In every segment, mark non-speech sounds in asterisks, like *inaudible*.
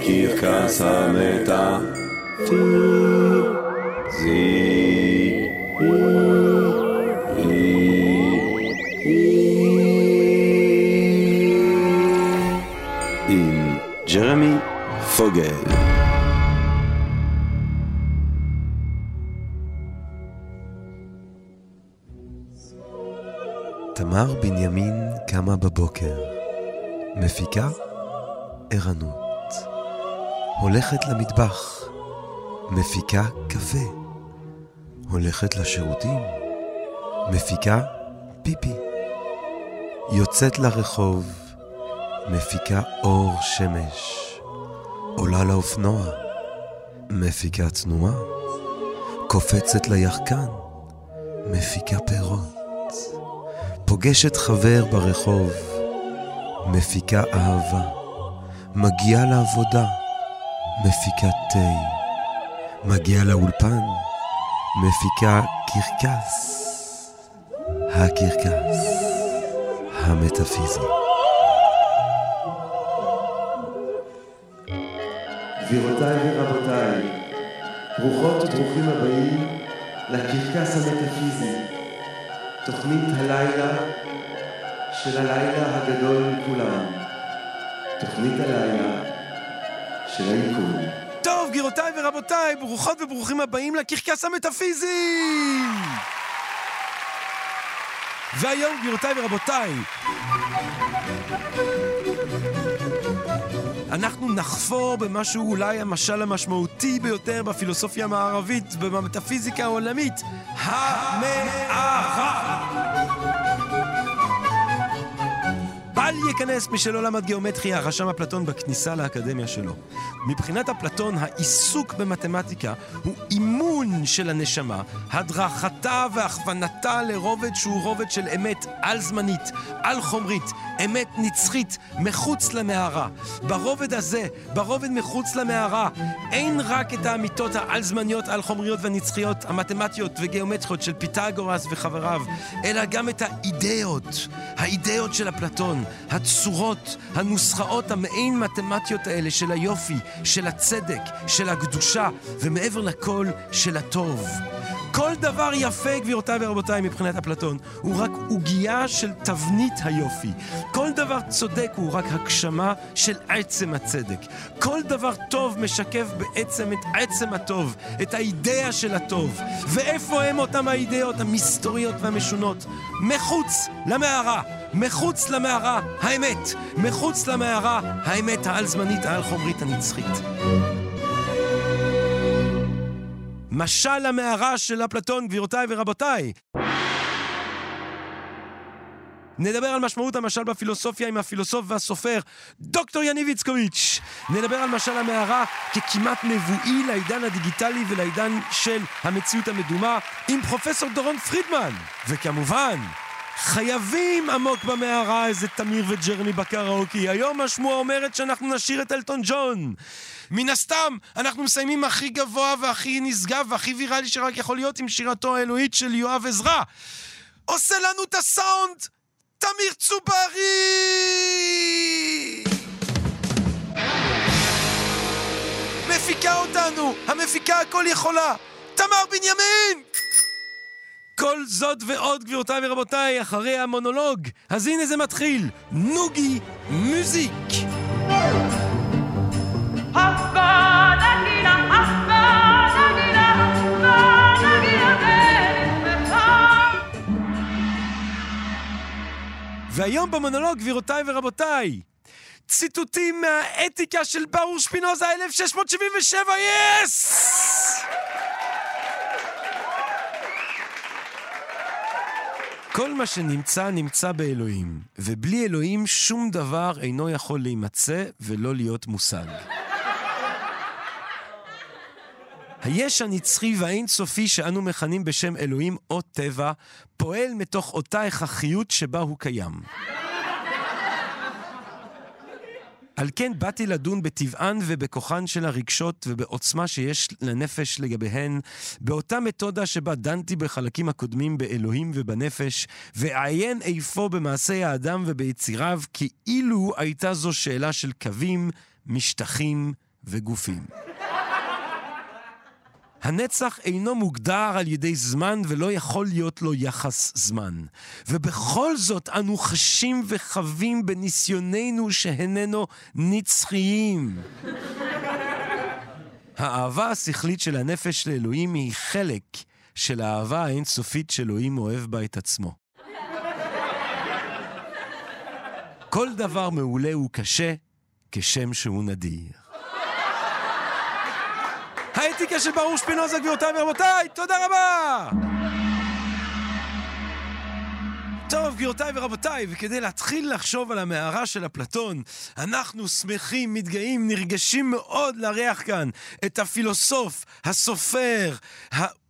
הקרקס עם ג'רמי פוגל. תמר בנימין קמה בבוקר, מפיקה ערנות. הולכת למטבח, מפיקה קפה. הולכת לשירותים, מפיקה פיפי. יוצאת לרחוב, מפיקה אור שמש. עולה לאופנוע, מפיקה צנועה. קופצת לירקן, מפיקה פירות. פוגשת חבר ברחוב, מפיקה אהבה. מגיעה לעבודה, מפיקה תה. מגיעה לאולפן, מפיקה קרקס. הקרקס המטאפיזי. גבירותיי ורבותיי, ברוכות וברוכים הבאים לקרקס המטאפיזי, תוכנית הלילה של הלילה הגדול מכולם, תוכנית הלילה היקום. טוב, גבירותיי ורבותיי, ברוכות וברוכים הבאים לקרקס המטאפיזי! והיום, גבירותיי ורבותיי, אנחנו נחפור במשהו אולי המשל המשמעותי ביותר בפילוסופיה המערבית ובמטאפיזיקה העולמית, המערה. בל ייכנס מי שלא למד גיאומטריה, רשם אפלטון בכניסה לאקדמיה שלו. מבחינת אפלטון, העיסוק במתמטיקה הוא אימון של הנשמה, הדרכתה והכוונתה לרובד שהוא רובד של אמת על-זמנית, על-חומרית, אמת נצחית, מחוץ למערה. ברובד הזה, ברובד מחוץ למערה, אין רק את האמיתות העל-זמניות, על-חומריות והנצחיות, המתמטיות וגיאומטריות של פיתגורס וחבריו, אלא גם את האידאות, האידאות של אפלטון, הצורות, הנוסחאות המעין מתמטיות האלה של היופי, של הצדק, של הקדושה, ומעבר לכל, של הטוב. כל דבר יפה, גבירותיי ורבותיי, מבחינת אפלטון, הוא רק עוגייה של תבנית היופי. כל דבר צודק הוא רק הגשמה של עצם הצדק. כל דבר טוב משקף בעצם את עצם הטוב, את האידאה של הטוב. ואיפה הם אותם האידאות המסתוריות והמשונות? מחוץ למערה. מחוץ למערה, האמת. מחוץ למערה, האמת העל-זמנית, העל-חומרית, הנצחית. משל המערה של אפלטון, גבירותיי ורבותיי. נדבר על משמעות המשל בפילוסופיה עם הפילוסוף והסופר דוקטור יניב איצקוביץ'. נדבר על משל המערה ככמעט נבואי לעידן הדיגיטלי ולעידן של המציאות המדומה עם פרופסור דורון פרידמן. וכמובן, חייבים עמוק במערה איזה תמיר וג'רמי בקראוקי. היום השמועה אומרת שאנחנו נשאיר את אלטון ג'ון. מן הסתם, אנחנו מסיימים הכי גבוה והכי נשגב והכי ויראלי שרק יכול להיות עם שירתו האלוהית של יואב עזרא. עושה לנו את הסאונד! תמיר צוברי! מפיקה אותנו, המפיקה הכל יכולה, תמר בנימין! כל זאת ועוד, גבירותיי ורבותיי, אחרי המונולוג. אז הנה זה מתחיל, נוגי מוזיק. והיום במונולוג, גבירותיי ורבותיי, ציטוטים מהאתיקה של ברור שפינוזה 1677, יס! כל מה שנמצא, נמצא באלוהים, ובלי אלוהים שום דבר אינו יכול להימצא ולא להיות מושג. היש הנצחי והאינסופי שאנו מכנים בשם אלוהים או טבע, פועל מתוך אותה הכרחיות שבה הוא קיים. על כן באתי לדון בטבען ובכוחן של הרגשות ובעוצמה שיש לנפש לגביהן, באותה מתודה שבה דנתי בחלקים הקודמים באלוהים ובנפש, ואעיין איפה במעשי האדם וביציריו, כאילו הייתה זו שאלה של קווים, משטחים וגופים. הנצח אינו מוגדר על ידי זמן ולא יכול להיות לו יחס זמן. ובכל זאת אנו חשים וחווים בניסיוננו שהננו נצחיים. האהבה השכלית של הנפש לאלוהים היא חלק של האהבה האינסופית שאלוהים אוהב בה את עצמו. כל דבר מעולה הוא קשה, כשם שהוא נדיר. האתיקה של ברור שפינוזה, גבירותיי ורבותיי, תודה רבה! טוב, גבירותיי ורבותיי, וכדי להתחיל לחשוב על המערה של אפלטון, אנחנו שמחים, מתגאים, נרגשים מאוד לארח כאן את הפילוסוף, הסופר,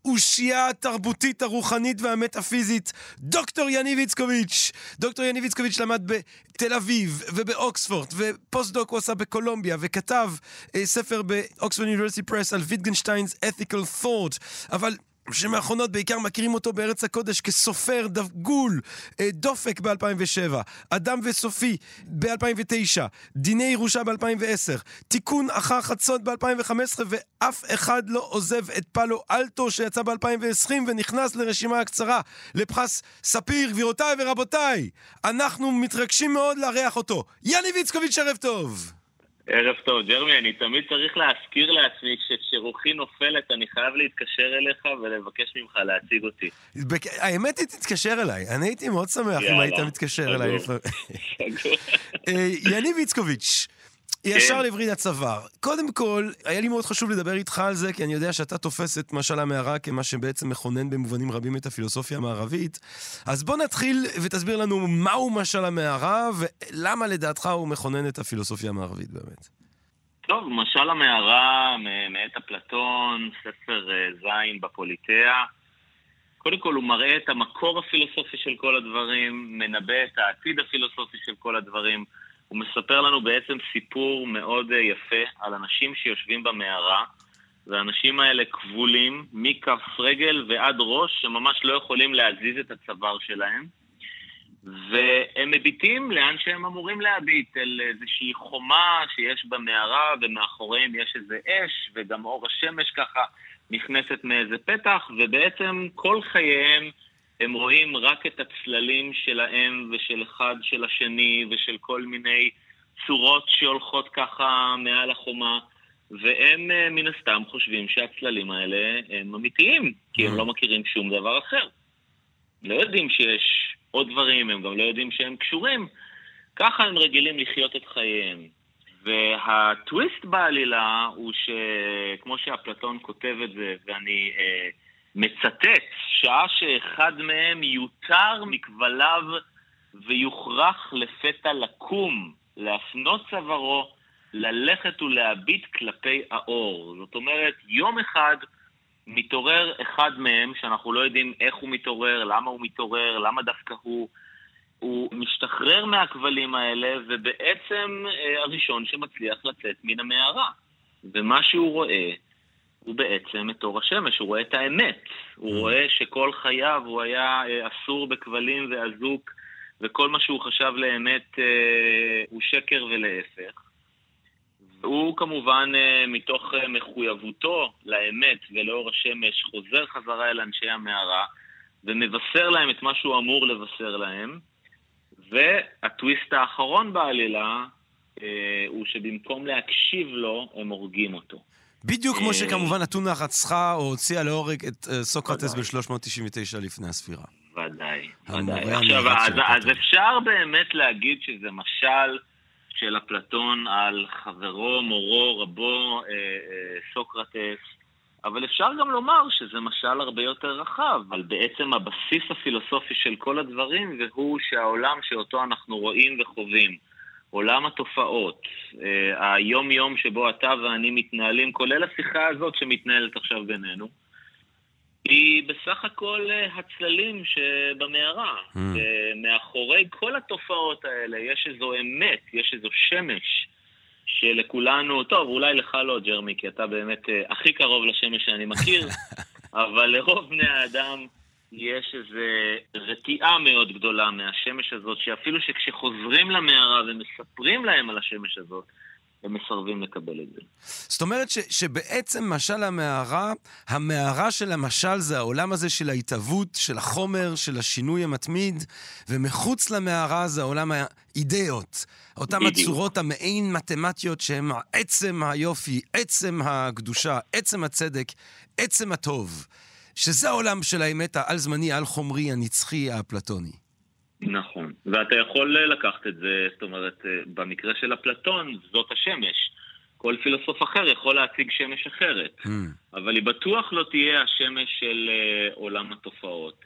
האושייה התרבותית, הרוחנית והמטאפיזית, דוקטור יניב איצקוביץ'. דוקטור יניב איצקוביץ' למד בתל אביב ובאוקספורד, ופוסט-דוק הוא עשה בקולומביה, וכתב אה, ספר ב Oxford University Press על Wittgenstein's ethical thought, אבל בשנים האחרונות בעיקר מכירים אותו בארץ הקודש כסופר דגול, אה, דופק ב-2007, אדם וסופי ב-2009, דיני ירושה ב-2010, תיקון אחר חצות ב-2015, ואף אחד לא עוזב את פאלו אלטו שיצא ב-2020 ונכנס לרשימה הקצרה לפרס ספיר. גבירותיי ורבותיי, אנחנו מתרגשים מאוד לארח אותו. יאני ויצקוביץ', ערב טוב! ערב טוב, ג'רמי, אני תמיד צריך להזכיר לעצמי שכשרוחי נופלת אני חייב להתקשר אליך ולבקש ממך להציג אותי. האמת היא, תתקשר אליי. אני הייתי מאוד שמח אם היית מתקשר אליי לפעמים. *laughs* אה, יניב איצקוביץ', ישר כן. לברית הצוואר. קודם כל, היה לי מאוד חשוב לדבר איתך על זה, כי אני יודע שאתה תופס את משל המערה כמה שבעצם מכונן במובנים רבים את הפילוסופיה המערבית. אז בוא נתחיל ותסביר לנו מהו משל המערה, ולמה לדעתך הוא מכונן את הפילוסופיה המערבית באמת. טוב, משל המערה מאת אפלטון, ספר אה, זין בפוליטאה. קודם כל הוא מראה את המקור הפילוסופי של כל הדברים, מנבא את העתיד הפילוסופי של כל הדברים. הוא מספר לנו בעצם סיפור מאוד אה, יפה על אנשים שיושבים במערה, והאנשים האלה כבולים מכף רגל ועד ראש, שממש לא יכולים להזיז את הצוואר שלהם, והם מביטים לאן שהם אמורים להביט, אל איזושהי חומה שיש במערה, ומאחוריהם יש איזה אש, וגם אור השמש ככה נכנסת מאיזה פתח, ובעצם כל חייהם הם רואים רק את הצללים שלהם ושל אחד של השני ושל כל מיני צורות שהולכות ככה מעל החומה, והם אה, מן הסתם חושבים שהצללים האלה הם אמיתיים, כי הם mm. לא מכירים שום דבר אחר. לא יודעים שיש עוד דברים, הם גם לא יודעים שהם קשורים. ככה הם רגילים לחיות את חייהם. והטוויסט בעלילה הוא שכמו שאפלטון כותב את זה, ואני אה, מצטט, שעה שאחד מהם יותר מכבליו ויוכרח לפתע לקום, להפנות צווארו, ללכת ולהביט כלפי האור. זאת אומרת, יום אחד מתעורר אחד מהם, שאנחנו לא יודעים איך הוא מתעורר, למה הוא מתעורר, למה דווקא הוא, הוא משתחרר מהכבלים האלה, ובעצם אה, הראשון שמצליח לצאת מן המערה. ומה שהוא רואה הוא בעצם את אור השמש, הוא רואה את האמת. הוא mm. רואה שכל חייו הוא היה אה, אסור בכבלים ואזוק, וכל מה שהוא חשב לאמת אה, הוא שקר ולהפך. הוא כמובן, אה, מתוך מחויבותו לאמת ולאור השמש, חוזר חזרה אל אנשי המערה ומבשר להם את מה שהוא אמור לבשר להם. והטוויסט האחרון בעלילה הוא שבמקום להקשיב לו, הם הורגים אותו. בדיוק כמו שכמובן אתונה רצחה או הוציאה להורג את אה, סוקרטס ב-399 לפני הספירה. ודאי, ודאי. עכשיו, אז, אז אפשר באמת להגיד שזה משל של אפלטון על חברו, מורו, רבו, אה, אה, סוקרטס, אבל אפשר גם לומר שזה משל הרבה יותר רחב, על בעצם הבסיס הפילוסופי של כל הדברים, והוא שהעולם שאותו אנחנו רואים וחווים, עולם התופעות, אה, היום-יום שבו אתה ואני מתנהלים, כולל השיחה הזאת שמתנהלת עכשיו בינינו, היא בסך הכל אה, הצללים שבמערה. Mm. מאחורי כל התופעות האלה יש איזו אמת, יש איזו שמש, שלכולנו, טוב, אולי לך לא, ג'רמי, כי אתה באמת הכי קרוב לשמש שאני מכיר, *laughs* אבל לרוב בני האדם... יש איזו רתיעה מאוד גדולה מהשמש הזאת, שאפילו שכשחוזרים למערה ומספרים להם על השמש הזאת, הם מסרבים לקבל את זה. זאת אומרת ש, שבעצם משל המערה, המערה של המשל זה העולם הזה של ההתהוות, של החומר, של השינוי המתמיד, ומחוץ למערה זה עולם האידאות. אותן בדיוק. הצורות המעין מתמטיות שהן עצם היופי, עצם הקדושה, עצם הצדק, עצם הטוב. שזה העולם של האמת העל-זמני, העל-חומרי, הנצחי, האפלטוני. נכון, ואתה יכול לקחת את זה, זאת אומרת, אה, במקרה של אפלטון, זאת השמש. כל פילוסוף אחר יכול להציג שמש אחרת, mm. אבל היא בטוח לא תהיה השמש של uh, עולם התופעות.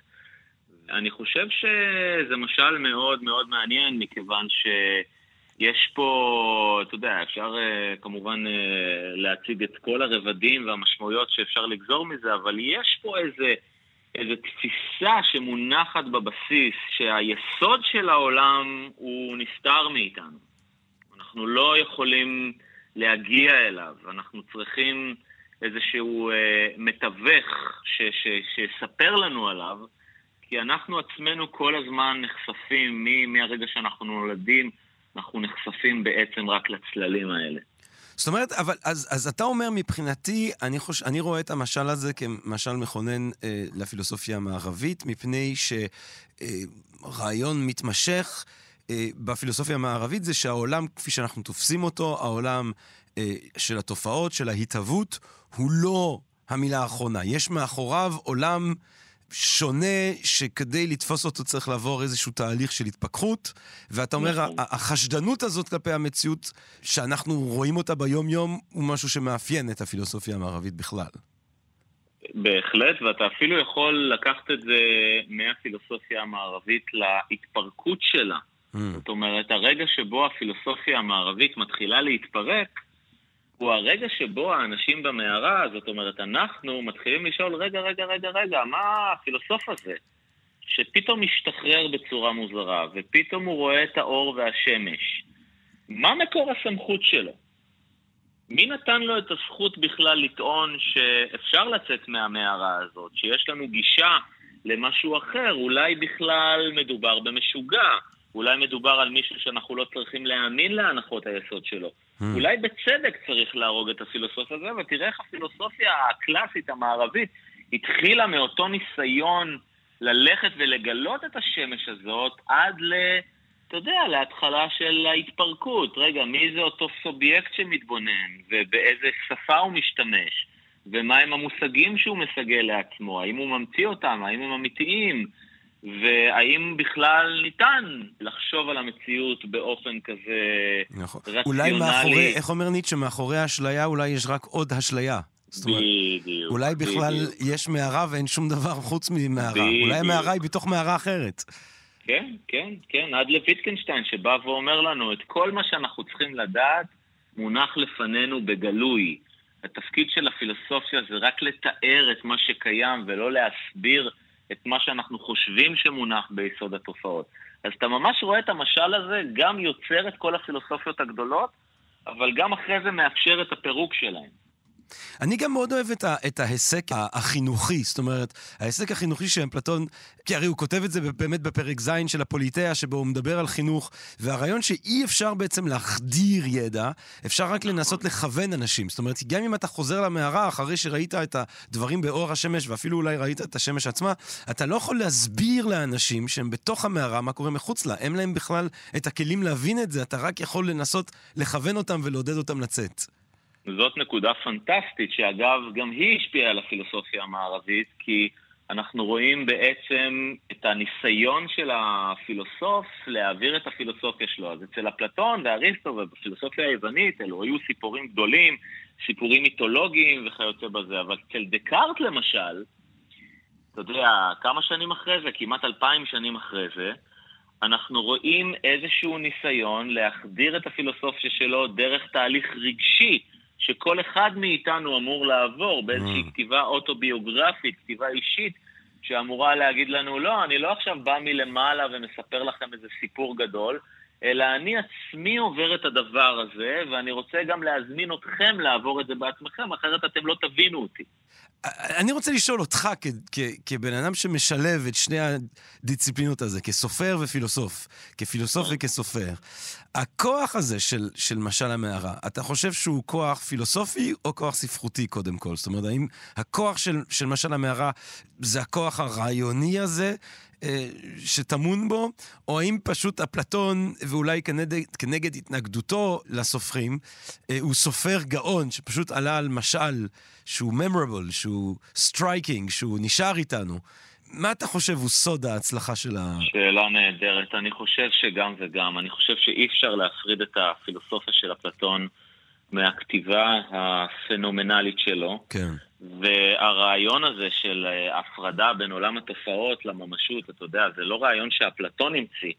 אני חושב שזה משל מאוד מאוד מעניין, מכיוון שיש פה, אתה יודע, אפשר uh, כמובן uh, להציג את כל הרבדים והמשמעויות שאפשר לגזור מזה, אבל יש פה איזה... איזו תפיסה שמונחת בבסיס, שהיסוד של העולם הוא נסתר מאיתנו. אנחנו לא יכולים להגיע אליו, אנחנו צריכים איזשהו אה, מתווך ש, ש, שיספר לנו עליו, כי אנחנו עצמנו כל הזמן נחשפים, מהרגע שאנחנו נולדים, אנחנו נחשפים בעצם רק לצללים האלה. זאת אומרת, אבל אז, אז אתה אומר מבחינתי, אני, חוש, אני רואה את המשל הזה כמשל מכונן אה, לפילוסופיה המערבית, מפני שרעיון אה, מתמשך אה, בפילוסופיה המערבית זה שהעולם, כפי שאנחנו תופסים אותו, העולם אה, של התופעות, של ההתהוות, הוא לא המילה האחרונה. יש מאחוריו עולם... שונה, שכדי לתפוס אותו צריך לעבור איזשהו תהליך של התפכחות, ואתה אומר, נכון. החשדנות הזאת כלפי המציאות, שאנחנו רואים אותה ביום-יום, הוא משהו שמאפיין את הפילוסופיה המערבית בכלל. בהחלט, ואתה אפילו יכול לקחת את זה מהפילוסופיה המערבית להתפרקות שלה. Mm. זאת אומרת, הרגע שבו הפילוסופיה המערבית מתחילה להתפרק, הוא הרגע שבו האנשים במערה, זאת אומרת, אנחנו מתחילים לשאול, רגע, רגע, רגע, רגע, מה הפילוסוף הזה? שפתאום משתחרר בצורה מוזרה, ופתאום הוא רואה את האור והשמש. מה מקור הסמכות שלו? מי נתן לו את הזכות בכלל לטעון שאפשר לצאת מהמערה הזאת, שיש לנו גישה למשהו אחר? אולי בכלל מדובר במשוגע, אולי מדובר על מישהו שאנחנו לא צריכים להאמין להנחות היסוד שלו. Mm. אולי בצדק צריך להרוג את הפילוסוף הזה, ותראה איך הפילוסופיה הקלאסית המערבית התחילה מאותו ניסיון ללכת ולגלות את השמש הזאת עד ל... אתה יודע, להתחלה של ההתפרקות. רגע, מי זה אותו סובייקט שמתבונן, ובאיזה שפה הוא משתמש, ומהם המושגים שהוא מסגל לעצמו, האם הוא ממציא אותם, האם הם אמיתיים, והאם בכלל ניתן לחשוב על המציאות באופן כזה נכון. רציונלי. אולי מאחורי, איך אומר ניטשה, מאחורי האשליה אולי יש רק עוד אשליה. בדיוק. אולי בכלל בדיוק. יש מערה ואין שום דבר חוץ ממערה. בדיוק. אולי המערה היא בתוך מערה אחרת. כן, כן, כן, עד לוויטקנשטיין שבא ואומר לנו את כל מה שאנחנו צריכים לדעת מונח לפנינו בגלוי. התפקיד של הפילוסופיה זה רק לתאר את מה שקיים ולא להסביר את מה שאנחנו חושבים שמונח ביסוד התופעות. אז אתה ממש רואה את המשל הזה, גם יוצר את כל הפילוסופיות הגדולות, אבל גם אחרי זה מאפשר את הפירוק שלהם. אני גם מאוד אוהב את, ה, את ההיסק החינוכי, זאת אומרת, ההיסק החינוכי של אפלטון, כי הרי הוא כותב את זה באמת בפרק ז' של הפוליטאה, שבו הוא מדבר על חינוך, והרעיון שאי אפשר בעצם להחדיר ידע, אפשר רק לנסות לכוון אנשים. זאת אומרת, גם אם אתה חוזר למערה אחרי שראית את הדברים באור השמש, ואפילו אולי ראית את השמש עצמה, אתה לא יכול להסביר לאנשים שהם בתוך המערה מה קורה מחוץ לה. אין להם בכלל את הכלים להבין את זה, אתה רק יכול לנסות לכוון אותם ולעודד אותם לצאת. זאת נקודה פנטסטית, שאגב, גם היא השפיעה על הפילוסופיה המערבית, כי אנחנו רואים בעצם את הניסיון של הפילוסוף להעביר את הפילוסופיה שלו. אז אצל אפלטון ואריסטו ובפילוסופיה היוונית, אלו היו סיפורים גדולים, סיפורים מיתולוגיים וכיוצא בזה, אבל אצל דקארט למשל, אתה יודע, כמה שנים אחרי זה, כמעט אלפיים שנים אחרי זה, אנחנו רואים איזשהו ניסיון להחדיר את הפילוסופיה שלו דרך תהליך רגשי שכל אחד מאיתנו אמור לעבור באיזושהי mm. כתיבה אוטוביוגרפית, כתיבה אישית, שאמורה להגיד לנו, לא, אני לא עכשיו בא מלמעלה ומספר לכם איזה סיפור גדול, אלא אני עצמי עובר את הדבר הזה, ואני רוצה גם להזמין אתכם לעבור את זה בעצמכם, אחרת אתם לא תבינו אותי. אני רוצה לשאול אותך, כ- כ- כבן אדם שמשלב את שני הדיציפלינות הזה, כסופר ופילוסוף, כפילוסוף וכסופר, הכוח הזה של, של משל המערה, אתה חושב שהוא כוח פילוסופי או כוח ספרותי קודם כל? זאת אומרת, האם הכוח של, של משל המערה זה הכוח הרעיוני הזה שטמון בו, או האם פשוט אפלטון, ואולי כנגד, כנגד התנגדותו לסופרים, אה, הוא סופר גאון שפשוט עלה על משל שהוא memorable, שהוא striking, שהוא נשאר איתנו. מה אתה חושב הוא סוד ההצלחה של ה... שאלה נהדרת. אני חושב שגם וגם. אני חושב שאי אפשר להפריד את הפילוסופיה של אפלטון מהכתיבה הפנומנלית שלו. כן. והרעיון הזה של אה, הפרדה בין עולם התופעות לממשות, אתה יודע, זה לא רעיון שאפלטון המציא.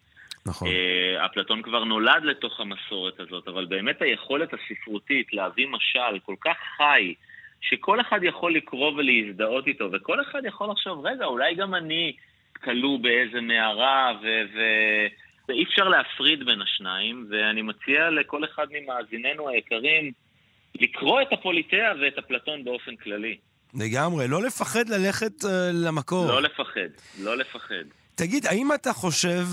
נכון. אה, אפלטון כבר נולד לתוך המסורת הזאת, אבל באמת היכולת הספרותית להביא משל כל כך חי, שכל אחד יכול לקרוא ולהזדהות איתו, וכל אחד יכול לחשוב, רגע, אולי גם אני כלוא באיזה מערה, ו... ו- ואי אפשר להפריד בין השניים, ואני מציע לכל אחד ממאזיננו היקרים לקרוא את הפוליטאה ואת אפלטון באופן כללי. לגמרי, לא לפחד ללכת uh, למקור. לא לפחד, לא לפחד. תגיד, האם אתה חושב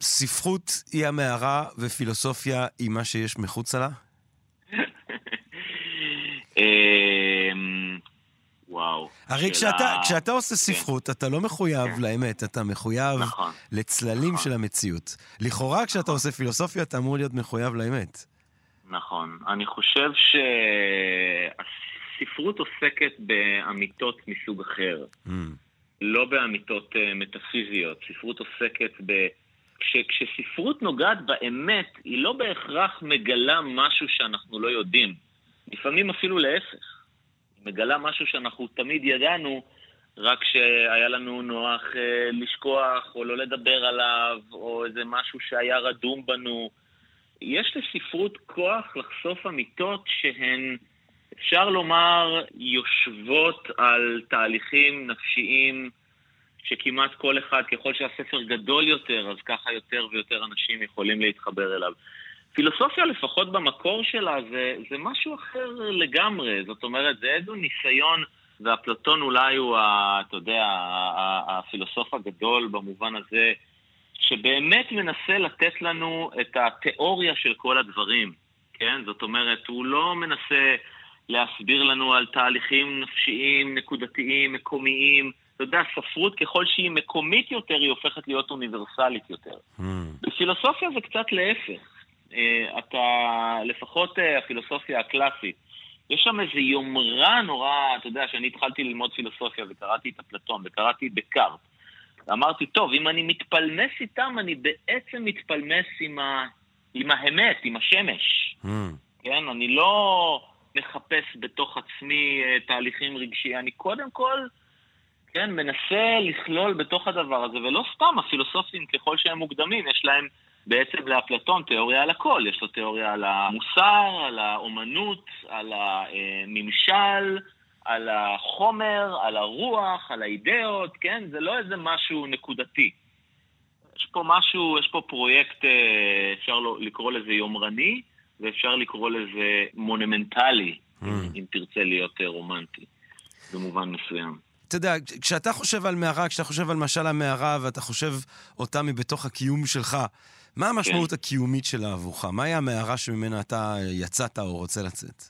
שספרות היא המערה ופילוסופיה היא מה שיש מחוצה לה? *laughs* הרי כשאתה, כשאתה עושה ספרות, אתה לא מחויב כן. לאמת, אתה מחויב נכון. לצללים נכון. של המציאות. לכאורה, כשאתה עושה פילוסופיה, אתה אמור להיות מחויב לאמת. נכון. אני חושב שהספרות עוסקת באמיתות מסוג אחר, Mm, לא באמיתות אה, מטאפיזיות. ספרות עוסקת ב... כש, כשספרות נוגעת באמת, היא לא בהכרח מגלה משהו שאנחנו לא יודעים. לפעמים אפילו להפך. מגלה משהו שאנחנו תמיד ידענו, רק שהיה לנו נוח אה, לשכוח או לא לדבר עליו, או איזה משהו שהיה רדום בנו. יש לספרות כוח לחשוף אמיתות שהן, אפשר לומר, יושבות על תהליכים נפשיים שכמעט כל אחד, ככל שהספר גדול יותר, אז ככה יותר ויותר אנשים יכולים להתחבר אליו. פילוסופיה, לפחות במקור שלה, זה, זה משהו אחר לגמרי. זאת אומרת, זה איזה ניסיון, ואפלטון אולי הוא, ה, אתה יודע, הפילוסוף הגדול במובן הזה, שבאמת מנסה לתת לנו את התיאוריה של כל הדברים, כן? זאת אומרת, הוא לא מנסה להסביר לנו על תהליכים נפשיים, נקודתיים, מקומיים. אתה יודע, ספרות ככל שהיא מקומית יותר, היא הופכת להיות אוניברסלית יותר. mm, בפילוסופיה זה קצת להפך. אה, אתה, לפחות אה, הפילוסופיה הקלאסית, יש שם איזו יומרה נורא, אתה יודע, שאני התחלתי ללמוד פילוסופיה וקראתי את אפלטון וקראתי את דקארט. אמרתי, טוב, אם אני מתפלמס איתם, אני בעצם מתפלמס עם, ה... עם האמת, עם השמש. mm. כן? אני לא מחפש בתוך עצמי אה, תהליכים רגשיים, אני קודם כל, כן, מנסה לכלול בתוך הדבר הזה, ולא סתם, הפילוסופים ככל שהם מוקדמים, יש להם בעצם לאפלטון תיאוריה על הכל, יש לו תיאוריה על המוסר, על האומנות, על הממשל, על החומר, על הרוח, על האידאות, כן? זה לא איזה משהו נקודתי. יש פה משהו, יש פה פרויקט, אה, אפשר לקרוא לזה יומרני, ואפשר לקרוא לזה מונומנטלי, Mm. אם תרצה להיות אה, רומנטי, במובן מסוים. אתה יודע, כשאתה חושב על מערה, כשאתה חושב על משל המערה, ואתה חושב אותה מבתוך הקיום שלך, מה המשמעות הקיומית שלה עבורך? מהי המערה שממנה אתה יצאת או רוצה לצאת?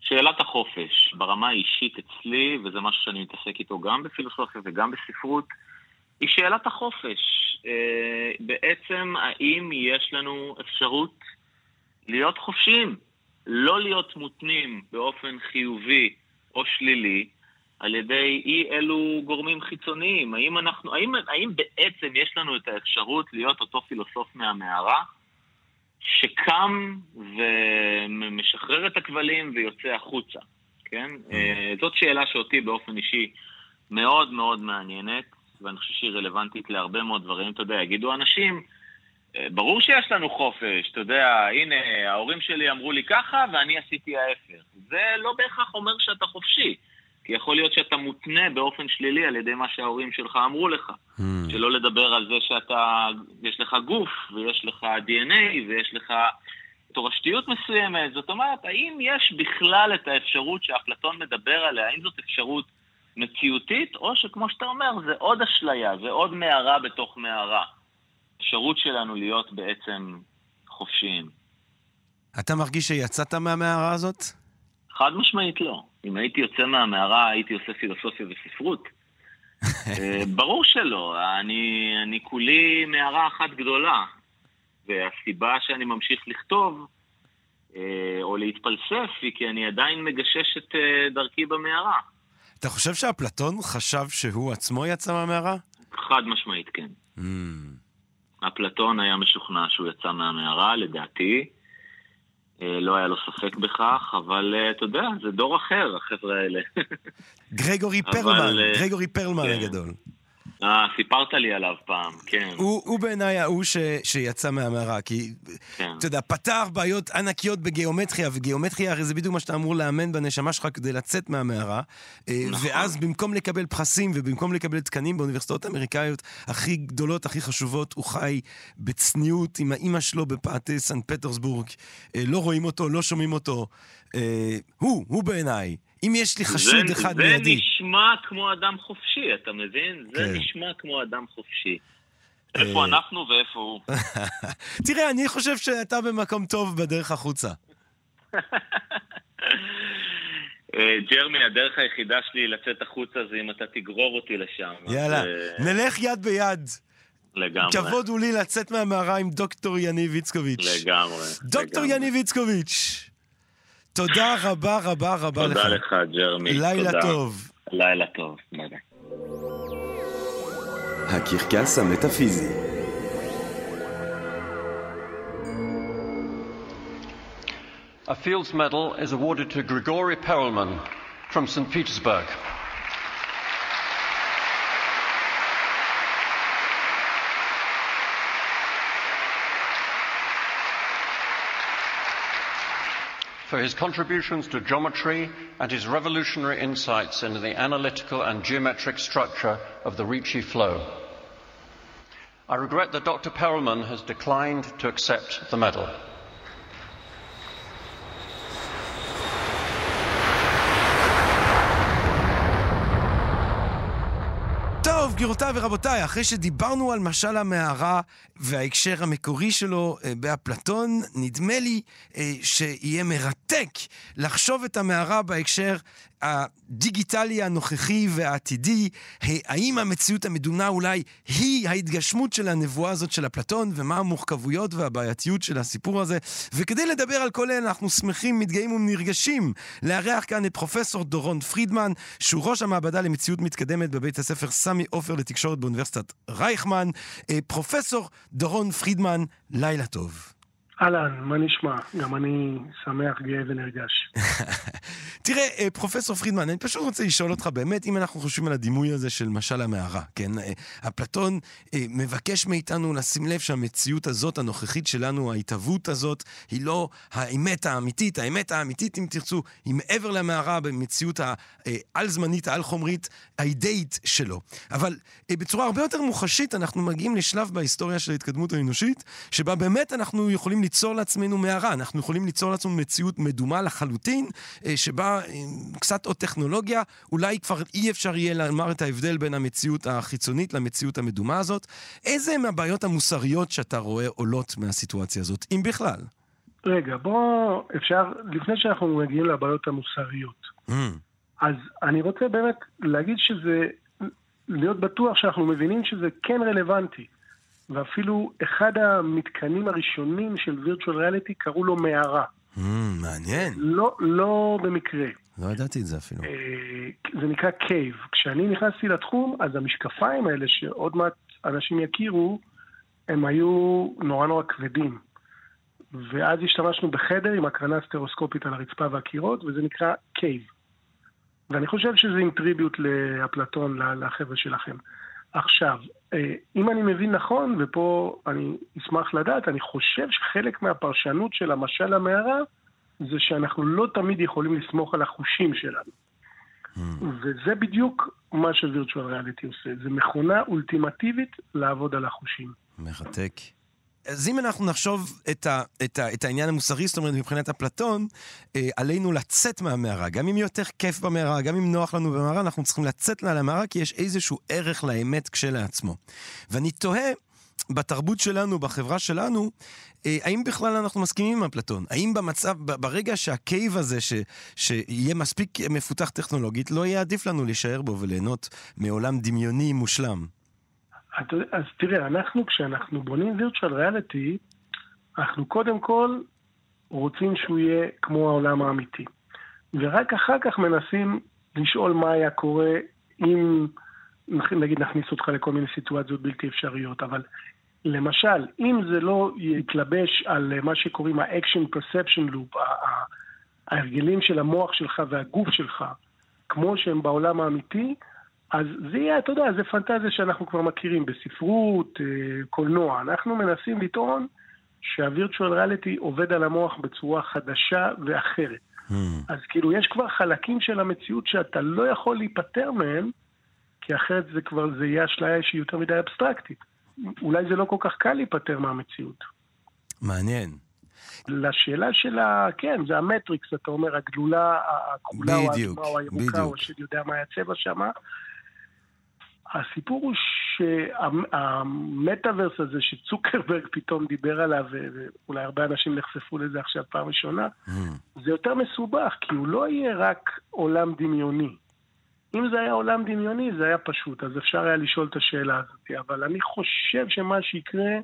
שאלת החופש, ברמה האישית אצלי, וזה משהו שאני מתעסק איתו גם בפילוסופיה וגם בספרות, היא שאלת החופש. אה, בעצם, האם יש לנו אפשרות להיות חופשיים, לא להיות מותנים באופן חיובי או שלילי על ידי אי אלו גורמים חיצוניים? האם, אנחנו, האם, האם בעצם יש לנו את האפשרות להיות אותו פילוסוף מהמערה שקם ומשחרר את הכבלים ויוצא החוצה, כן? אה, זאת שאלה שאותי באופן אישי מאוד מאוד מעניינת, ואני חושב שהיא רלוונטית להרבה מאוד דברים. אתה יודע, יגידו אנשים, אה, ברור שיש לנו חופש, אתה יודע, הנה, ההורים שלי אמרו לי ככה ואני עשיתי ההפך. זה לא בהכרח אומר שאתה חופשי, כי יכול להיות שאתה מותנה באופן שלילי על ידי מה שההורים שלך אמרו לך. Mm. שלא לדבר על זה שאתה, יש לך גוף, ויש לך DNA, ויש לך תורשתיות מסוימת. זאת אומרת, האם יש בכלל את האפשרות שאפלטון מדבר עליה, האם זאת אפשרות מציאותית, או שכמו שאתה אומר, זה עוד אשליה, זה עוד מערה בתוך מערה. אפשרות שלנו להיות בעצם חופשיים. אתה מרגיש שיצאת מהמערה הזאת? חד משמעית לא. אם הייתי יוצא מהמערה, הייתי עושה פילוסופיה וספרות. *laughs* אה, ברור שלא. אני, אני כולי מערה אחת גדולה. והסיבה שאני ממשיך לכתוב אה, או להתפלסף היא כי אני עדיין מגשש את אה, דרכי במערה. אתה חושב שאפלטון חשב שהוא עצמו יצא מהמערה? חד משמעית, כן. Mm. אפלטון היה משוכנע שהוא יצא מהמערה, לדעתי. אה, לא היה לו ספק בכך, אבל אתה יודע, זה דור אחר, החבר'ה האלה. *laughs* גרגורי פרלמן, גרגורי פרלמן כן. הגדול. אה, סיפרת לי עליו פעם, כן. הוא, הוא בעיניי ההוא ש, שיצא מהמערה, כי, כן. אתה יודע, פתר בעיות ענקיות בגיאומטריה, וגיאומטריה הרי זה בדיוק מה שאתה אמור לאמן בנשמה שלך כדי לצאת מהמערה. אה, נכון. ואז במקום לקבל פרסים ובמקום לקבל תקנים באוניברסיטאות האמריקאיות הכי גדולות, הכי חשובות, הוא חי בצניעות עם האימא שלו בפאתי סן פטרסבורג. אה, לא רואים אותו, לא שומעים אותו. אה, הוא, הוא בעיניי. אם יש לי חשוד זה, אחד זה מיידי... זה נשמע כמו אדם חופשי, אתה מבין? זה כן. נשמע כמו אדם חופשי. איפה אה, אנחנו ואיפה הוא? *laughs* תראה, אני חושב שאתה במקום טוב בדרך החוצה. *laughs* אה, ג'רמי, הדרך היחידה שלי לצאת החוצה זה אם אתה תגרור אותי לשם. יאללה, נלך יד ביד. לגמרי. כבוד הוא לי לצאת מהמערה עם דוקטור יניב איצקוביץ'. לגמרי. דוקטור יניב איצקוביץ'. תודה רבה רבה רבה לך. תודה לך, ג'רמי. לילה טוב. לילה טוב. ביי הקרקס המטאפיזי A Fields Medal is awarded to Grigory Perelman from St. Petersburg. For his contributions to geometry and his revolutionary insights into the analytical and geometric structure of the Ricci flow. I regret that Dr. Perelman has declined to accept the medal. גבירותיי ורבותיי, אחרי שדיברנו על משל המערה וההקשר המקורי שלו אה, באפלטון, נדמה לי אה, שיהיה מרתק לחשוב את המערה בהקשר הדיגיטלי הנוכחי והעתידי, האם המציאות המדומה אולי היא ההתגשמות של הנבואה הזאת של אפלטון, ומה המורכבויות והבעייתיות של הסיפור הזה. וכדי לדבר על כל אלה אנחנו שמחים, מתגאים ונרגשים לארח כאן את פרופסור דורון פרידמן, שהוא ראש המעבדה למציאות מתקדמת בבית הספר סמי עופר לתקשורת באוניברסיטת רייכמן. אה, פרופסור דורון פרידמן, לילה טוב. אהלן, מה נשמע? גם אני שמח, גאה ונרגש. *laughs* תראה, אה, פרופסור פרידמן, אני פשוט רוצה לשאול אותך באמת, אם אנחנו חושבים על הדימוי הזה של משל המערה, כן? אה, אפלטון אה, מבקש מאיתנו לשים לב שהמציאות הזאת, הנוכחית שלנו, ההתהוות הזאת, היא לא האמת האמיתית. האמת האמיתית, אם תרצו, היא מעבר למערה במציאות העל-זמנית, העל-חומרית, האידאית שלו. אבל בצורה הרבה יותר מוחשית, אנחנו מגיעים לשלב בהיסטוריה של ההתקדמות האנושית, שבה באמת אנחנו יכולים ליצור לעצמנו מערה, אנחנו יכולים ליצור לעצמנו מציאות מדומה לחלוטין, אה, שבה אה, קצת עוד טכנולוגיה, אולי כבר אי אפשר יהיה לומר את ההבדל בין המציאות החיצונית למציאות המדומה הזאת. איזה מהבעיות המוסריות שאתה רואה עולות מהסיטואציה הזאת, אם בכלל? רגע, בוא, אפשר, לפני שאנחנו מגיעים לבעיות המוסריות, mm. אז אני רוצה באמת להגיד שזה, להיות בטוח שאנחנו מבינים שזה כן רלוונטי. ואפילו אחד המתקנים הראשונים של וירטואל ריאליטי קראו לו מערה. Mm, מעניין. לא, לא במקרה. לא ידעתי את זה אפילו. אה, זה נקרא קייב. כשאני נכנסתי לתחום, אז המשקפיים האלה, שעוד מעט אנשים יכירו, הם היו נורא נורא כבדים. ואז השתמשנו בחדר עם הקרנה סטריאוסקופית על הרצפה והקירות, וזה נקרא CAVE. ואני חושב שזה עם tribute לאפלטון, לחבר'ה שלכם. עכשיו, אם אני מבין נכון, ופה אני אשמח לדעת, אני חושב שחלק מהפרשנות של המשל המערה זה שאנחנו לא תמיד יכולים לסמוך על החושים שלנו. Mm. וזה בדיוק מה ש virtual reality עושה. זה מכונה אולטימטיבית לעבוד על החושים. מרתק. אז אם אנחנו נחשוב את, ה, את, ה, את העניין המוסרי, זאת אומרת, מבחינת אפלטון, אה, עלינו לצאת מהמערה. גם אם יותר כיף במערה, גם אם נוח לנו במערה, אנחנו צריכים לצאת מהמערה, כי יש איזשהו ערך לאמת כשלעצמו. ואני תוהה, בתרבות שלנו, בחברה שלנו, אה, האם בכלל אנחנו מסכימים עם אפלטון? האם במצב, ברגע שהקייב הזה, ש, שיהיה מספיק מפותח טכנולוגית, לא יהיה עדיף לנו להישאר בו וליהנות מעולם דמיוני מושלם? אז תראה, אנחנו, כשאנחנו בונים וירטואל ריאליטי, אנחנו קודם כל רוצים שהוא יהיה כמו העולם האמיתי. ורק אחר כך מנסים לשאול מה היה קורה אם, נגיד, נכניס אותך לכל מיני סיטואציות בלתי אפשריות. אבל למשל, אם זה לא יתלבש על מה שקוראים ה-action perception loop, ההרגלים של המוח שלך והגוף שלך, כמו שהם בעולם האמיתי, אז זה יהיה, אתה יודע, זה פנטזיה שאנחנו כבר מכירים בספרות, אה, קולנוע. אנחנו מנסים לטעון שהווירטואל ריאליטי עובד על המוח בצורה חדשה ואחרת. Hmm. אז כאילו, יש כבר חלקים של המציאות שאתה לא יכול להיפטר מהם, כי אחרת זה כבר, זה יהיה אשליה שהיא יותר מדי אבסטרקטית. אולי זה לא כל כך קל להיפטר מהמציאות. מעניין. לשאלה של ה... כן, זה המטריקס, אתה אומר, הגלולה הכחולה או האדומה או הירוקה, או השד יודע מה הצבע שמה. הסיפור הוא שהמטאוורס הזה שצוקרברג פתאום דיבר עליו, ואולי הרבה אנשים נחשפו לזה עכשיו פעם ראשונה, mm. זה יותר מסובך, כי הוא לא יהיה רק עולם דמיוני. אם זה היה עולם דמיוני, זה היה פשוט, אז אפשר היה לשאול את השאלה הזאת. אבל אני חושב שמה שיקרה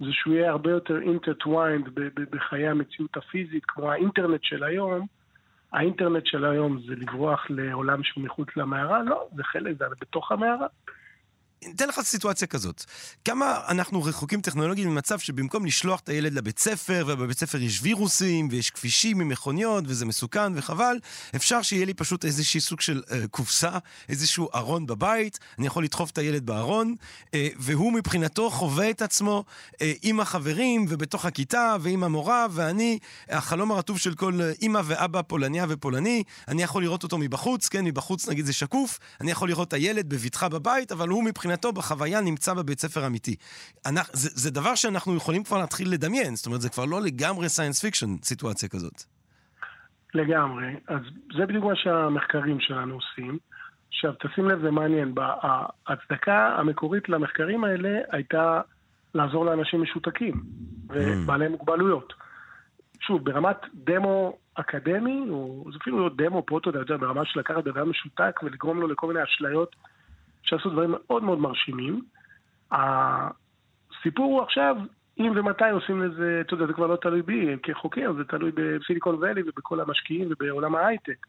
זה שהוא יהיה הרבה יותר intertwined בחיי המציאות הפיזית, כמו האינטרנט של היום, האינטרנט של היום זה לברוח לעולם שהוא מחוץ למערה? לא, זה חלק, זה בתוך המערה. ניתן לך סיטואציה כזאת. כמה אנחנו רחוקים טכנולוגית ממצב שבמקום לשלוח את הילד לבית ספר, ובבית ספר יש וירוסים, ויש כבישים עם מכוניות, וזה מסוכן וחבל, אפשר שיהיה לי פשוט איזשהי סוג של אה, קופסה, איזשהו ארון בבית, אני יכול לדחוף את הילד בארון, אה, והוא מבחינתו חווה את עצמו אה, עם החברים, ובתוך הכיתה, ועם המורה, ואני, החלום הרטוב של כל אימא ואבא פולניה ופולני, אני יכול לראות אותו מבחוץ, כן, מבחוץ נגיד זה שקוף, אני יכול לראות את הילד בבטחה בבית, אבל הוא מבחינתו... מבחינתו בחוויה נמצא בבית ספר אמיתי. אנחנו, זה, זה דבר שאנחנו יכולים כבר להתחיל לדמיין, זאת אומרת, זה כבר לא לגמרי science fiction, סיטואציה כזאת. לגמרי. אז זה בדיוק מה שהמחקרים שלנו עושים. עכשיו, תשים לב, זה מעניין. ההצדקה המקורית למחקרים האלה הייתה לעזור לאנשים משותקים ובעלי mm. מוגבלויות. שוב, ברמת דמו אקדמי, או זה אפילו לא דמו פרוטו, אתה יודע, ברמה של לקחת בן אדם משותק ולגרום לו לכל מיני אשליות לעשות דברים מאוד מאוד מרשימים. הסיפור הוא עכשיו, אם ומתי עושים לזה, אתה יודע, זה כבר לא תלוי בי כחוקר, זה תלוי בסיליקון ואלי ובכל המשקיעים ובעולם ההייטק.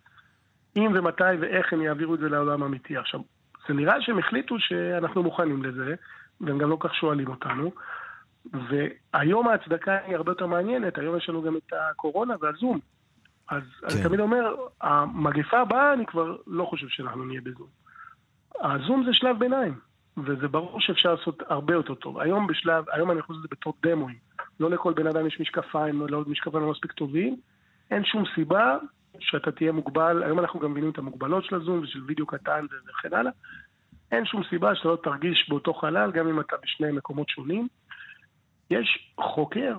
אם ומתי ואיך הם יעבירו את זה לעולם האמיתי. עכשיו, זה נראה שהם החליטו שאנחנו מוכנים לזה, והם גם לא כך שואלים אותנו. והיום ההצדקה היא הרבה יותר מעניינת, היום יש לנו גם את הקורונה והזום. אז כן. אני תמיד אומר, המגפה הבאה, אני כבר לא חושב שאנחנו נהיה בזום. הזום זה שלב ביניים, וזה ברור שאפשר לעשות הרבה יותר טוב. היום בשלב, היום אני יכול לעשות את זה בתור דמוים. לא לכל בן אדם יש משקפיים, לא משקפיים לא מספיק טובים. אין שום סיבה שאתה תהיה מוגבל, היום אנחנו גם מבינים את המוגבלות של הזום ושל וידאו קטן וכן הלאה. אין שום סיבה שאתה לא תרגיש באותו חלל, גם אם אתה בשני מקומות שונים. יש חוקר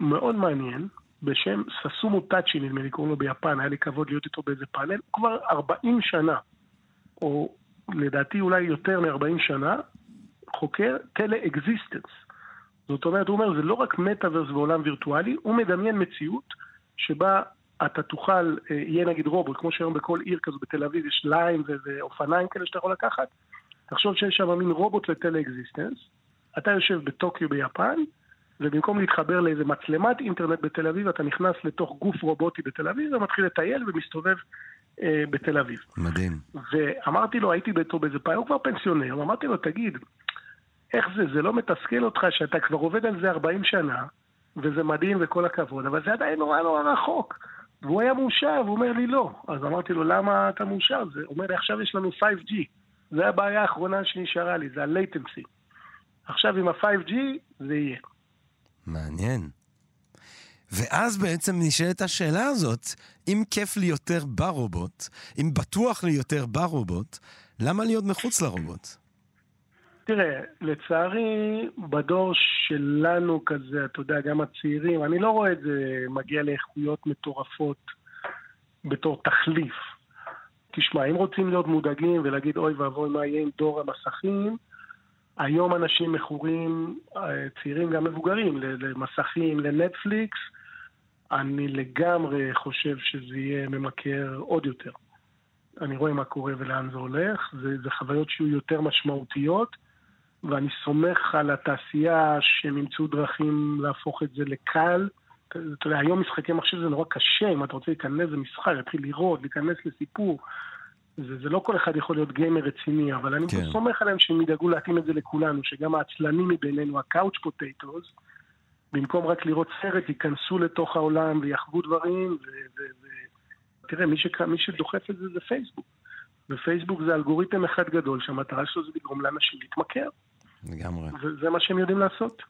מאוד מעניין, בשם סוסומו טאצ'י, נדמה לי, קוראים לו ביפן, היה לי כבוד להיות איתו באיזה פאנל, הוא כבר 40 שנה, או לדעתי אולי יותר מ-40 שנה, חוקר tele-existence. זאת אומרת, הוא אומר, זה לא רק מטאוורס ועולם וירטואלי, הוא מדמיין מציאות שבה אתה תוכל, אה, יהיה נגיד רובוט, כמו שהיום בכל עיר כזו בתל אביב יש ליים ואופניים כאלה שאתה יכול לקחת, תחשוב שיש שם מין רובוט ל tele-existence, אתה יושב בטוקיו ביפן, ובמקום להתחבר לאיזה מצלמת אינטרנט בתל אביב, אתה נכנס לתוך גוף רובוטי בתל אביב ומתחיל לטייל ומסתובב אה, בתל אביב. מדהים. ואמרתי לו, הייתי איתו באיזה פאנל, הוא כבר פנסיונר, אמרתי לו, תגיד, איך זה, זה לא מתסכל אותך שאתה כבר עובד על זה 40 שנה, וזה מדהים וכל הכבוד, אבל זה עדיין נורא נורא רחוק. והוא היה מאושר, והוא אומר לי לא. אז אמרתי לו, למה אתה מאושר? הוא אומר לי, עכשיו יש לנו 5G. זה הבעיה האחרונה שנשארה לי, זה ה-latency. עכשיו עם ה-5G זה יהיה. מעניין. ואז בעצם נשאלת השאלה הזאת, אם כיף לי יותר ברובוט, אם בטוח לי יותר ברובוט, למה להיות מחוץ לרובוט? תראה, לצערי, בדור שלנו כזה, אתה יודע, גם הצעירים, אני לא רואה את זה מגיע לאיכויות מטורפות בתור תחליף. תשמע, אם רוצים להיות מודאגים ולהגיד אוי ואבוי מה יהיה עם דור המסכים, היום אנשים מכורים, אה, צעירים גם מבוגרים, למסכים, לנטפליקס, אני לגמרי חושב שזה יהיה ממכר עוד יותר. אני רואה מה קורה ולאן זה הולך, זה, זה חוויות שיהיו יותר משמעותיות, ואני סומך על התעשייה שהם ימצאו דרכים להפוך את זה לקל. אתה יודע, היום משחקי מחשב זה נורא קשה, אם אתה רוצה להיכנס למשחק, להתחיל לראות, להיכנס לסיפור. זה, זה לא כל אחד יכול להיות גיימר רציני, אבל אני כן. סומך עליהם שהם ידאגו להתאים את זה לכולנו, שגם העצלנים מבינינו, ה-couch potatoes, במקום רק לראות סרט, ייכנסו לתוך העולם ויחוו דברים, ותראה, מי, שק... מי שדוחף את זה זה פייסבוק. ופייסבוק זה אלגוריתם אחד גדול, שהמטרה שלו זה לגרום לאנשים להתמכר. לגמרי. וזה מה שהם יודעים לעשות.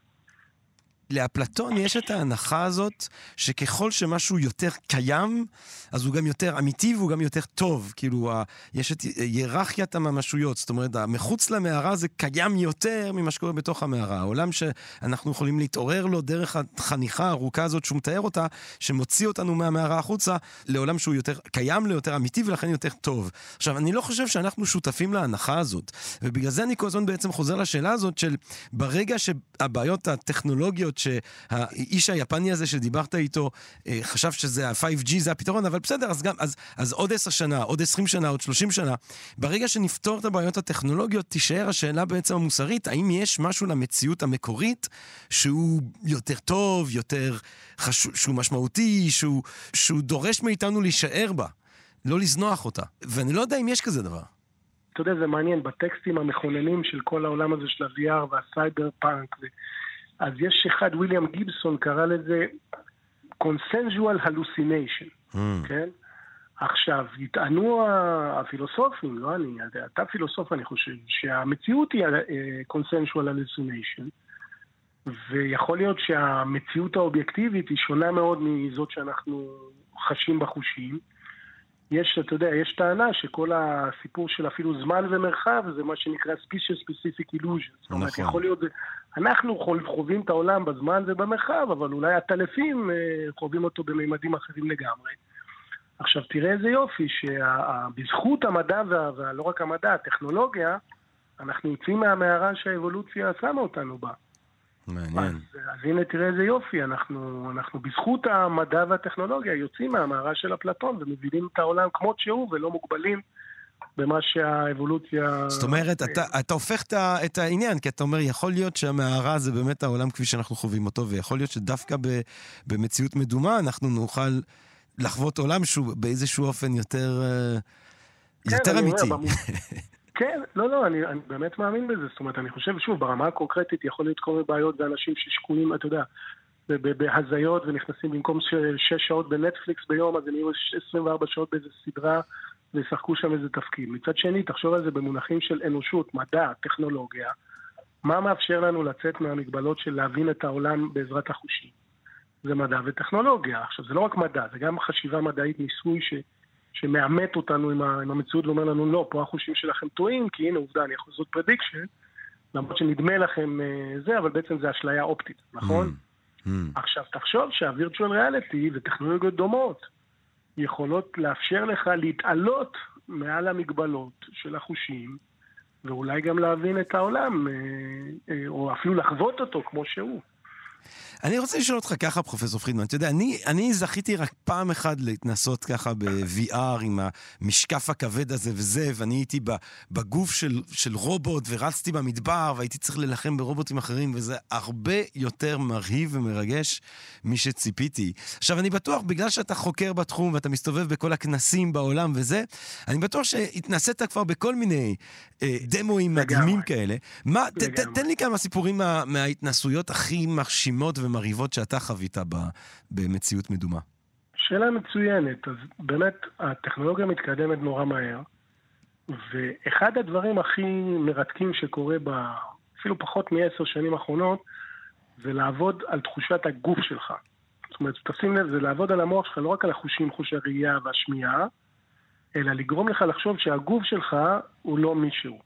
לאפלטון יש את ההנחה הזאת שככל שמשהו יותר קיים, אז הוא גם יותר אמיתי והוא גם יותר טוב. כאילו, יש את היררכיית הממשויות, זאת אומרת, מחוץ למערה זה קיים יותר ממה שקורה בתוך המערה. העולם שאנחנו יכולים להתעורר לו דרך החניכה הארוכה הזאת שהוא מתאר אותה, שמוציא אותנו מהמערה החוצה לעולם שהוא יותר קיים, ליותר אמיתי ולכן יותר טוב. עכשיו, אני לא חושב שאנחנו שותפים להנחה הזאת, ובגלל זה אני כל הזמן בעצם חוזר לשאלה הזאת של ברגע שהבעיות הטכנולוגיות שהאיש היפני הזה שדיברת איתו אה, חשב שזה ה-5G זה הפתרון, אבל בסדר, אז גם, אז, אז עוד עשר שנה, עוד עשרים שנה, עוד שלושים שנה, ברגע שנפתור את הבעיות הטכנולוגיות, תישאר השאלה בעצם המוסרית, האם יש משהו למציאות המקורית שהוא יותר טוב, יותר חשוב, שהוא משמעותי, שהוא, שהוא דורש מאיתנו להישאר בה, לא לזנוח אותה. ואני לא יודע אם יש כזה דבר. אתה יודע, זה מעניין, בטקסטים המכוננים של כל העולם הזה של ה-VR והסייבר פאנק, אז יש אחד, ויליאם גיבסון קרא לזה consensual hallucination, mm. כן? עכשיו, יטענו הפילוסופים, לא אני, אתה פילוסוף אני חושב, שהמציאות היא אה, consensual hallucination, ויכול להיות שהמציאות האובייקטיבית היא שונה מאוד מזאת שאנחנו חשים בחושים. יש, אתה יודע, יש טענה שכל הסיפור של אפילו זמן ומרחב זה מה שנקרא species specific illusion. זאת אומרת, נכון. יכול להיות, אנחנו חווים את העולם בזמן ובמרחב, אבל אולי הטלפים אה, חווים אותו בממדים אחרים לגמרי. עכשיו, תראה איזה יופי, שבזכות המדע, ולא רק המדע, הטכנולוגיה, אנחנו יוצאים מהמערה שהאבולוציה שמה אותנו בה. מעניין. אז, אז הנה תראה איזה יופי, אנחנו, אנחנו בזכות המדע והטכנולוגיה יוצאים מהמערה של אפלטון ומבינים את העולם כמות שהוא ולא מוגבלים במה שהאבולוציה... זאת אומרת, אתה, אתה הופך את העניין, כי אתה אומר, יכול להיות שהמערה זה באמת העולם כפי שאנחנו חווים אותו, ויכול להיות שדווקא ב, במציאות מדומה אנחנו נוכל לחוות עולם שהוא באיזשהו אופן יותר, אה, כן, יותר אמיתי. אומר, *laughs* כן, לא, לא, אני, אני באמת מאמין בזה. זאת אומרת, אני חושב, שוב, ברמה הקונקרטית יכול להיות כל מיני בעיות ואנשים ששקועים, אתה יודע, בהזיות ונכנסים במקום שש שעות בנטפליקס ביום, אז הם יהיו 24 שעות באיזה סדרה וישחקו שם איזה תפקיד. מצד שני, תחשוב על זה במונחים של אנושות, מדע, טכנולוגיה. מה מאפשר לנו לצאת מהמגבלות של להבין את העולם בעזרת החושים? זה מדע וטכנולוגיה. עכשיו, זה לא רק מדע, זה גם חשיבה מדעית, ניסוי ש... שמעמת אותנו עם, עם המציאות ואומר לנו, לא, פה החושים שלכם טועים, כי הנה עובדה, אני יכול לעשות prediction, למרות שנדמה לכם uh, זה, אבל בעצם זה אשליה אופטית, נכון? Mm, mm. עכשיו, תחשוב שה-virtual reality וטכנולוגיות דומות יכולות לאפשר לך להתעלות מעל המגבלות של החושים, ואולי גם להבין את העולם, uh, uh, או אפילו לחוות אותו כמו שהוא. אני רוצה לשאול אותך ככה, פרופסור פרידמן, אתה יודע, אני, אני זכיתי רק פעם אחת להתנסות ככה ב-VR עם המשקף הכבד הזה וזה, ואני הייתי בגוף של, של רובוט ורצתי במדבר והייתי צריך להילחם ברובוטים אחרים, וזה הרבה יותר מרהיב ומרגש משציפיתי. עכשיו, אני בטוח, בגלל שאתה חוקר בתחום ואתה מסתובב בכל הכנסים בעולם וזה, אני בטוח שהתנסית כבר בכל מיני אה, דמואים מדהימים כאלה. מה, ת, ת, תן לי כמה סיפורים מה, מההתנסויות הכי מרשימות ומרהיבות שאתה חווית במציאות מדומה? שאלה מצוינת. אז באמת, הטכנולוגיה מתקדמת נורא מהר, ואחד הדברים הכי מרתקים שקורה אפילו פחות מעשר שנים האחרונות, זה לעבוד על תחושת הגוף שלך. זאת אומרת, תשים לב, זה לעבוד על המוח שלך, לא רק על החושים, חוש הראייה והשמיעה, אלא לגרום לך לחשוב שהגוף שלך הוא לא מישהו.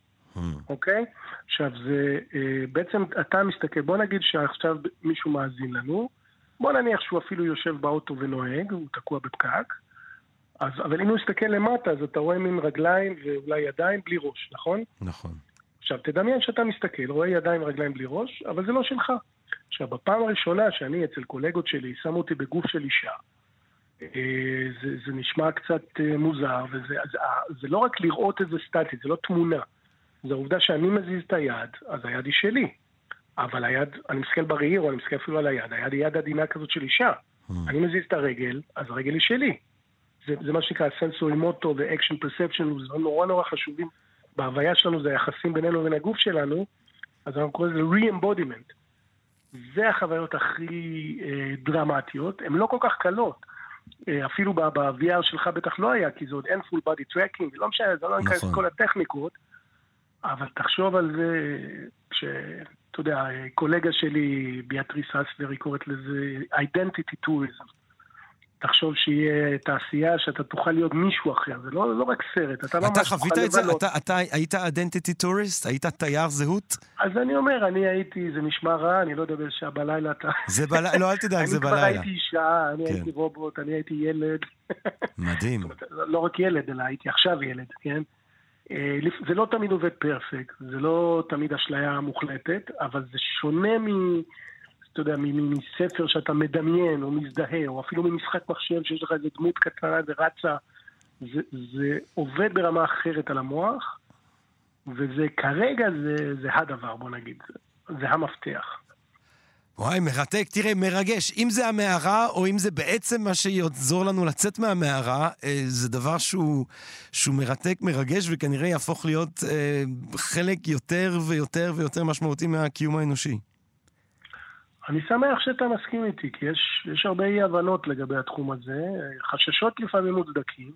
אוקיי? עכשיו, זה אה, בעצם, אתה מסתכל, בוא נגיד שעכשיו מישהו מאזין לנו, בוא נניח שהוא אפילו יושב באוטו ונוהג, הוא תקוע בפקק, אז, אבל אם הוא יסתכל למטה, אז אתה רואה מין רגליים ואולי ידיים בלי ראש, נכון? נכון. עכשיו, תדמיין שאתה מסתכל, רואה ידיים ורגליים בלי ראש, אבל זה לא שלך. עכשיו, בפעם הראשונה שאני אצל קולגות שלי, שמו אותי בגוף של אישה, אה, זה, זה נשמע קצת אה, מוזר, וזה זה, זה לא רק לראות את זה סטטית, זה לא תמונה. זה העובדה שאני מזיז את היד, אז היד היא שלי. אבל היד, אני מסתכל בראי, או אני מסתכל אפילו על היד, היד היא יד עדינה כזאת של אישה. Mm. אני מזיז את הרגל, אז הרגל היא שלי. זה, זה מה שנקרא sensory motor ו action perception, זה נורא נורא חשובים. בהוויה שלנו זה היחסים בינינו לבין הגוף שלנו, אז אנחנו קוראים לזה re-embodiment. זה החוויות הכי אה, דרמטיות, הן לא כל כך קלות. אה, אפילו ב-VR שלך בטח לא היה, כי זה עוד אין full body tracking, לא משנה, זה לא ניכנס כאן לכל הטכניקות, אבל תחשוב על זה, שאתה יודע, קולגה שלי, ביאטריס אסלר, היא קוראת לזה identity tourism. תחשוב שיהיה תעשייה שאתה תוכל להיות מישהו אחר, זה לא, לא רק סרט, אתה ממש אתה חווית את זה? אתה, אתה היית identity tourist? היית תייר זהות? אז אני אומר, אני הייתי, זה נשמע רע, אני לא יודע באיזה שעה בלילה אתה... זה בלילה, לא, אל תדאג, *laughs* זה בלילה. אני כבר הייתי אישה, אני כן. הייתי רובוט, אני הייתי ילד. מדהים. *laughs* לא רק ילד, אלא הייתי עכשיו ילד, כן? אה, זה לא תמיד עובד פרפקט, זה לא תמיד אשליה מוחלטת, אבל זה שונה מ... אתה יודע, מספר שאתה מדמיין או מזדהה, או אפילו ממשחק מחשב שיש לך איזה דמות קטנה ורצה, זה, זה עובד ברמה אחרת על המוח, וזה כרגע זה, זה הדבר, בוא נגיד, זה המפתח. וואי, מרתק. תראה, מרגש. אם זה המערה, או אם זה בעצם מה שיעזור לנו לצאת מהמערה, אה, זה דבר שהוא, שהוא מרתק, מרגש, וכנראה יהפוך להיות אה, חלק יותר ויותר ויותר משמעותי מהקיום האנושי. אני שמח שאתה מסכים איתי, כי יש, יש הרבה אי-הבנות לגבי התחום הזה, חששות לפעמים מוצדקים,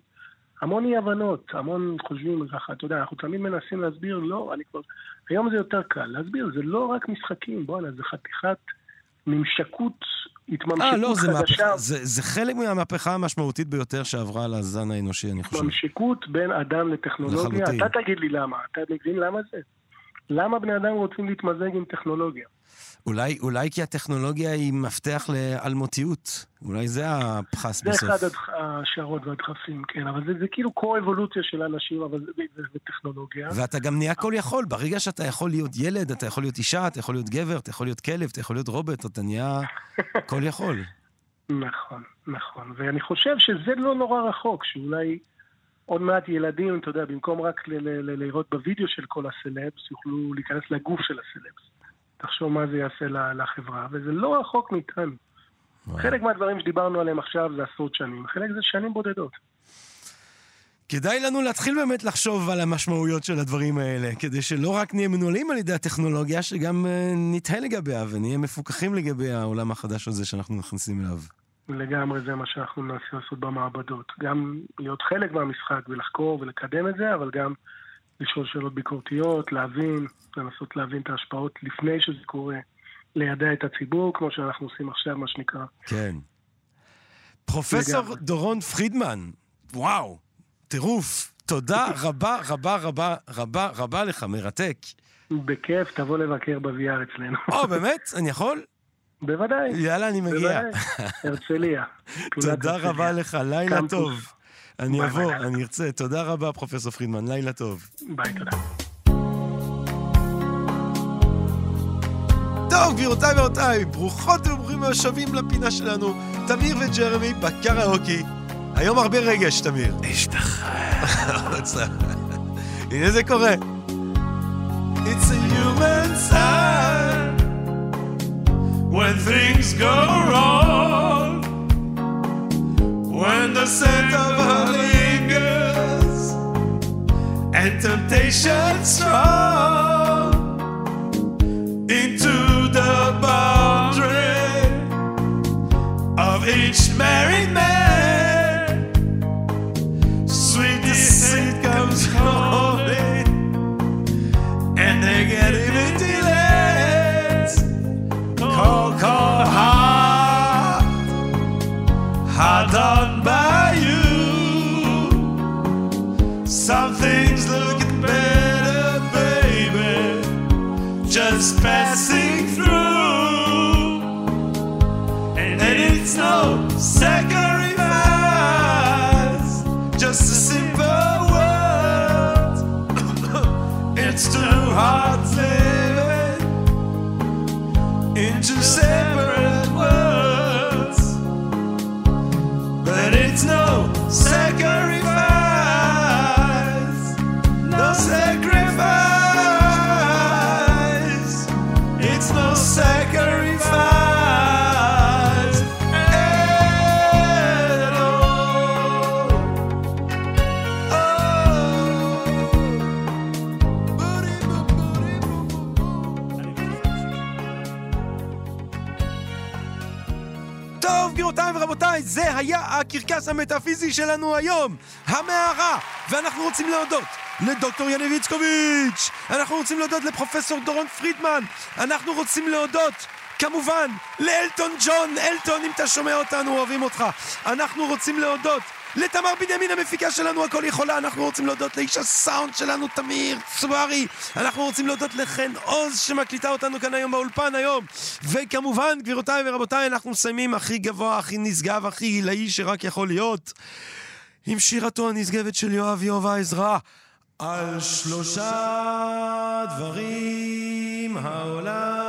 המון אי-הבנות, המון חושבים ככה, אתה יודע, אנחנו תמיד מנסים להסביר, לא, אני כבר... היום זה יותר קל להסביר, זה לא רק משחקים, בואנה, זה חתיכת ממשקות, התממשקות 아, לא, זה חדשה. מהפך, זה, זה חלק מהמהפכה המשמעותית ביותר שעברה על הזן האנושי, אני חושב. התממשקות בין אדם לטכנולוגיה, לחלוטין. אתה תגיד לי למה, אתה מבין למה זה? למה בני אדם רוצים להתמזג עם טכנולוגיה? אולי, אולי כי הטכנולוגיה היא מפתח לאלמותיות. אולי זה הפחס זה בסוף. זה אחד השערות והדחפים, כן. אבל זה, זה כאילו קו-אבולוציה של אנשים, אבל זה, זה, זה טכנולוגיה. ואתה גם נהיה כל יכול. ברגע שאתה יכול להיות ילד, אתה יכול להיות אישה, אתה יכול להיות גבר, אתה יכול להיות כלב, אתה יכול להיות רובוט, אתה נהיה *laughs* כל יכול. נכון, נכון. ואני חושב שזה לא נורא רחוק, שאולי עוד מעט ילדים, אתה יודע, במקום רק לראות בווידאו של כל הסלבס, יוכלו להיכנס לגוף של הסלבס. תחשוב מה זה יעשה לחברה, וזה לא רחוק מאיתנו. חלק מהדברים שדיברנו עליהם עכשיו זה עשרות שנים, חלק זה שנים בודדות. כדאי לנו להתחיל באמת לחשוב על המשמעויות של הדברים האלה, כדי שלא רק נהיה מנוהלים על ידי הטכנולוגיה, שגם uh, נתהה לגביה ונהיה מפוקחים לגבי העולם החדש הזה שאנחנו נכנסים אליו. לגמרי זה מה שאנחנו ננסה לעשות במעבדות. גם להיות חלק מהמשחק ולחקור ולקדם את זה, אבל גם לשאול שאלות ביקורתיות, להבין, לנסות להבין את ההשפעות לפני שזה קורה, לידע את הציבור, כמו שאנחנו עושים עכשיו, מה שנקרא. כן. פרופסור לגמרי. דורון פרידמן, וואו, טירוף. תודה *laughs* רבה, רבה, רבה, רבה, רבה לך, מרתק. בכיף, תבוא לבקר ב-VR אצלנו. או, באמת? אני יכול? בוודאי. יאללה, אני מגיע. הרצליה. *laughs* תודה רבה לך, לילה טוב. אני אבוא, אני ארצה. תודה רבה, פרופסור פרידמן, לילה טוב. ביי, תודה. טוב, גבירותיי ורבותיי, ברוכות וברוכים השבים לפינה שלנו, תמיר וג'רמי בקראוקי. היום הרבה רגש, תמיר. השתחרר. *laughs* הנה זה קורה. It's a human sign when things go wrong. When the scent of her lingers and temptation strong into is passing. היה הקרקס המטאפיזי שלנו היום, המערה, ואנחנו רוצים להודות לדוקטור יניב איצקוביץ', אנחנו רוצים להודות לפרופסור דורון פרידמן, אנחנו רוצים להודות כמובן לאלטון ג'ון, אלטון אם אתה שומע אותנו אוהבים אותך, אנחנו רוצים להודות לתמר בנימין המפיקה שלנו הכל יכולה, אנחנו רוצים להודות לאיש הסאונד שלנו תמיר צברי, אנחנו רוצים להודות לחן עוז שמקליטה אותנו כאן היום באולפן היום, וכמובן גבירותיי ורבותיי אנחנו מסיימים הכי גבוה, הכי נשגב, הכי עילאי שרק יכול להיות, עם שירתו הנשגבת של יואב יהובה עזרא. על שלושה דברים העולם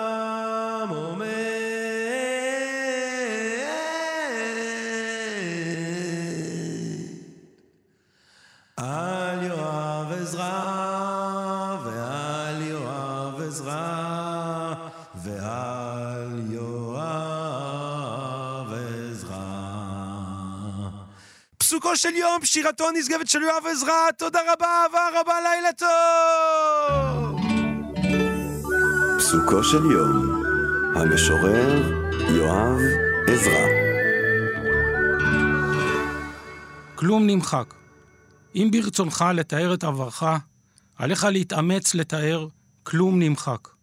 של יום, שירתו הנשגבת של יואב עזרא, תודה רבה, אהבה רבה, לילה טוב! פסוקו של יום, המשורר יואב עזרא. כלום נמחק. אם ברצונך לתאר את עברך, עליך להתאמץ לתאר כלום נמחק.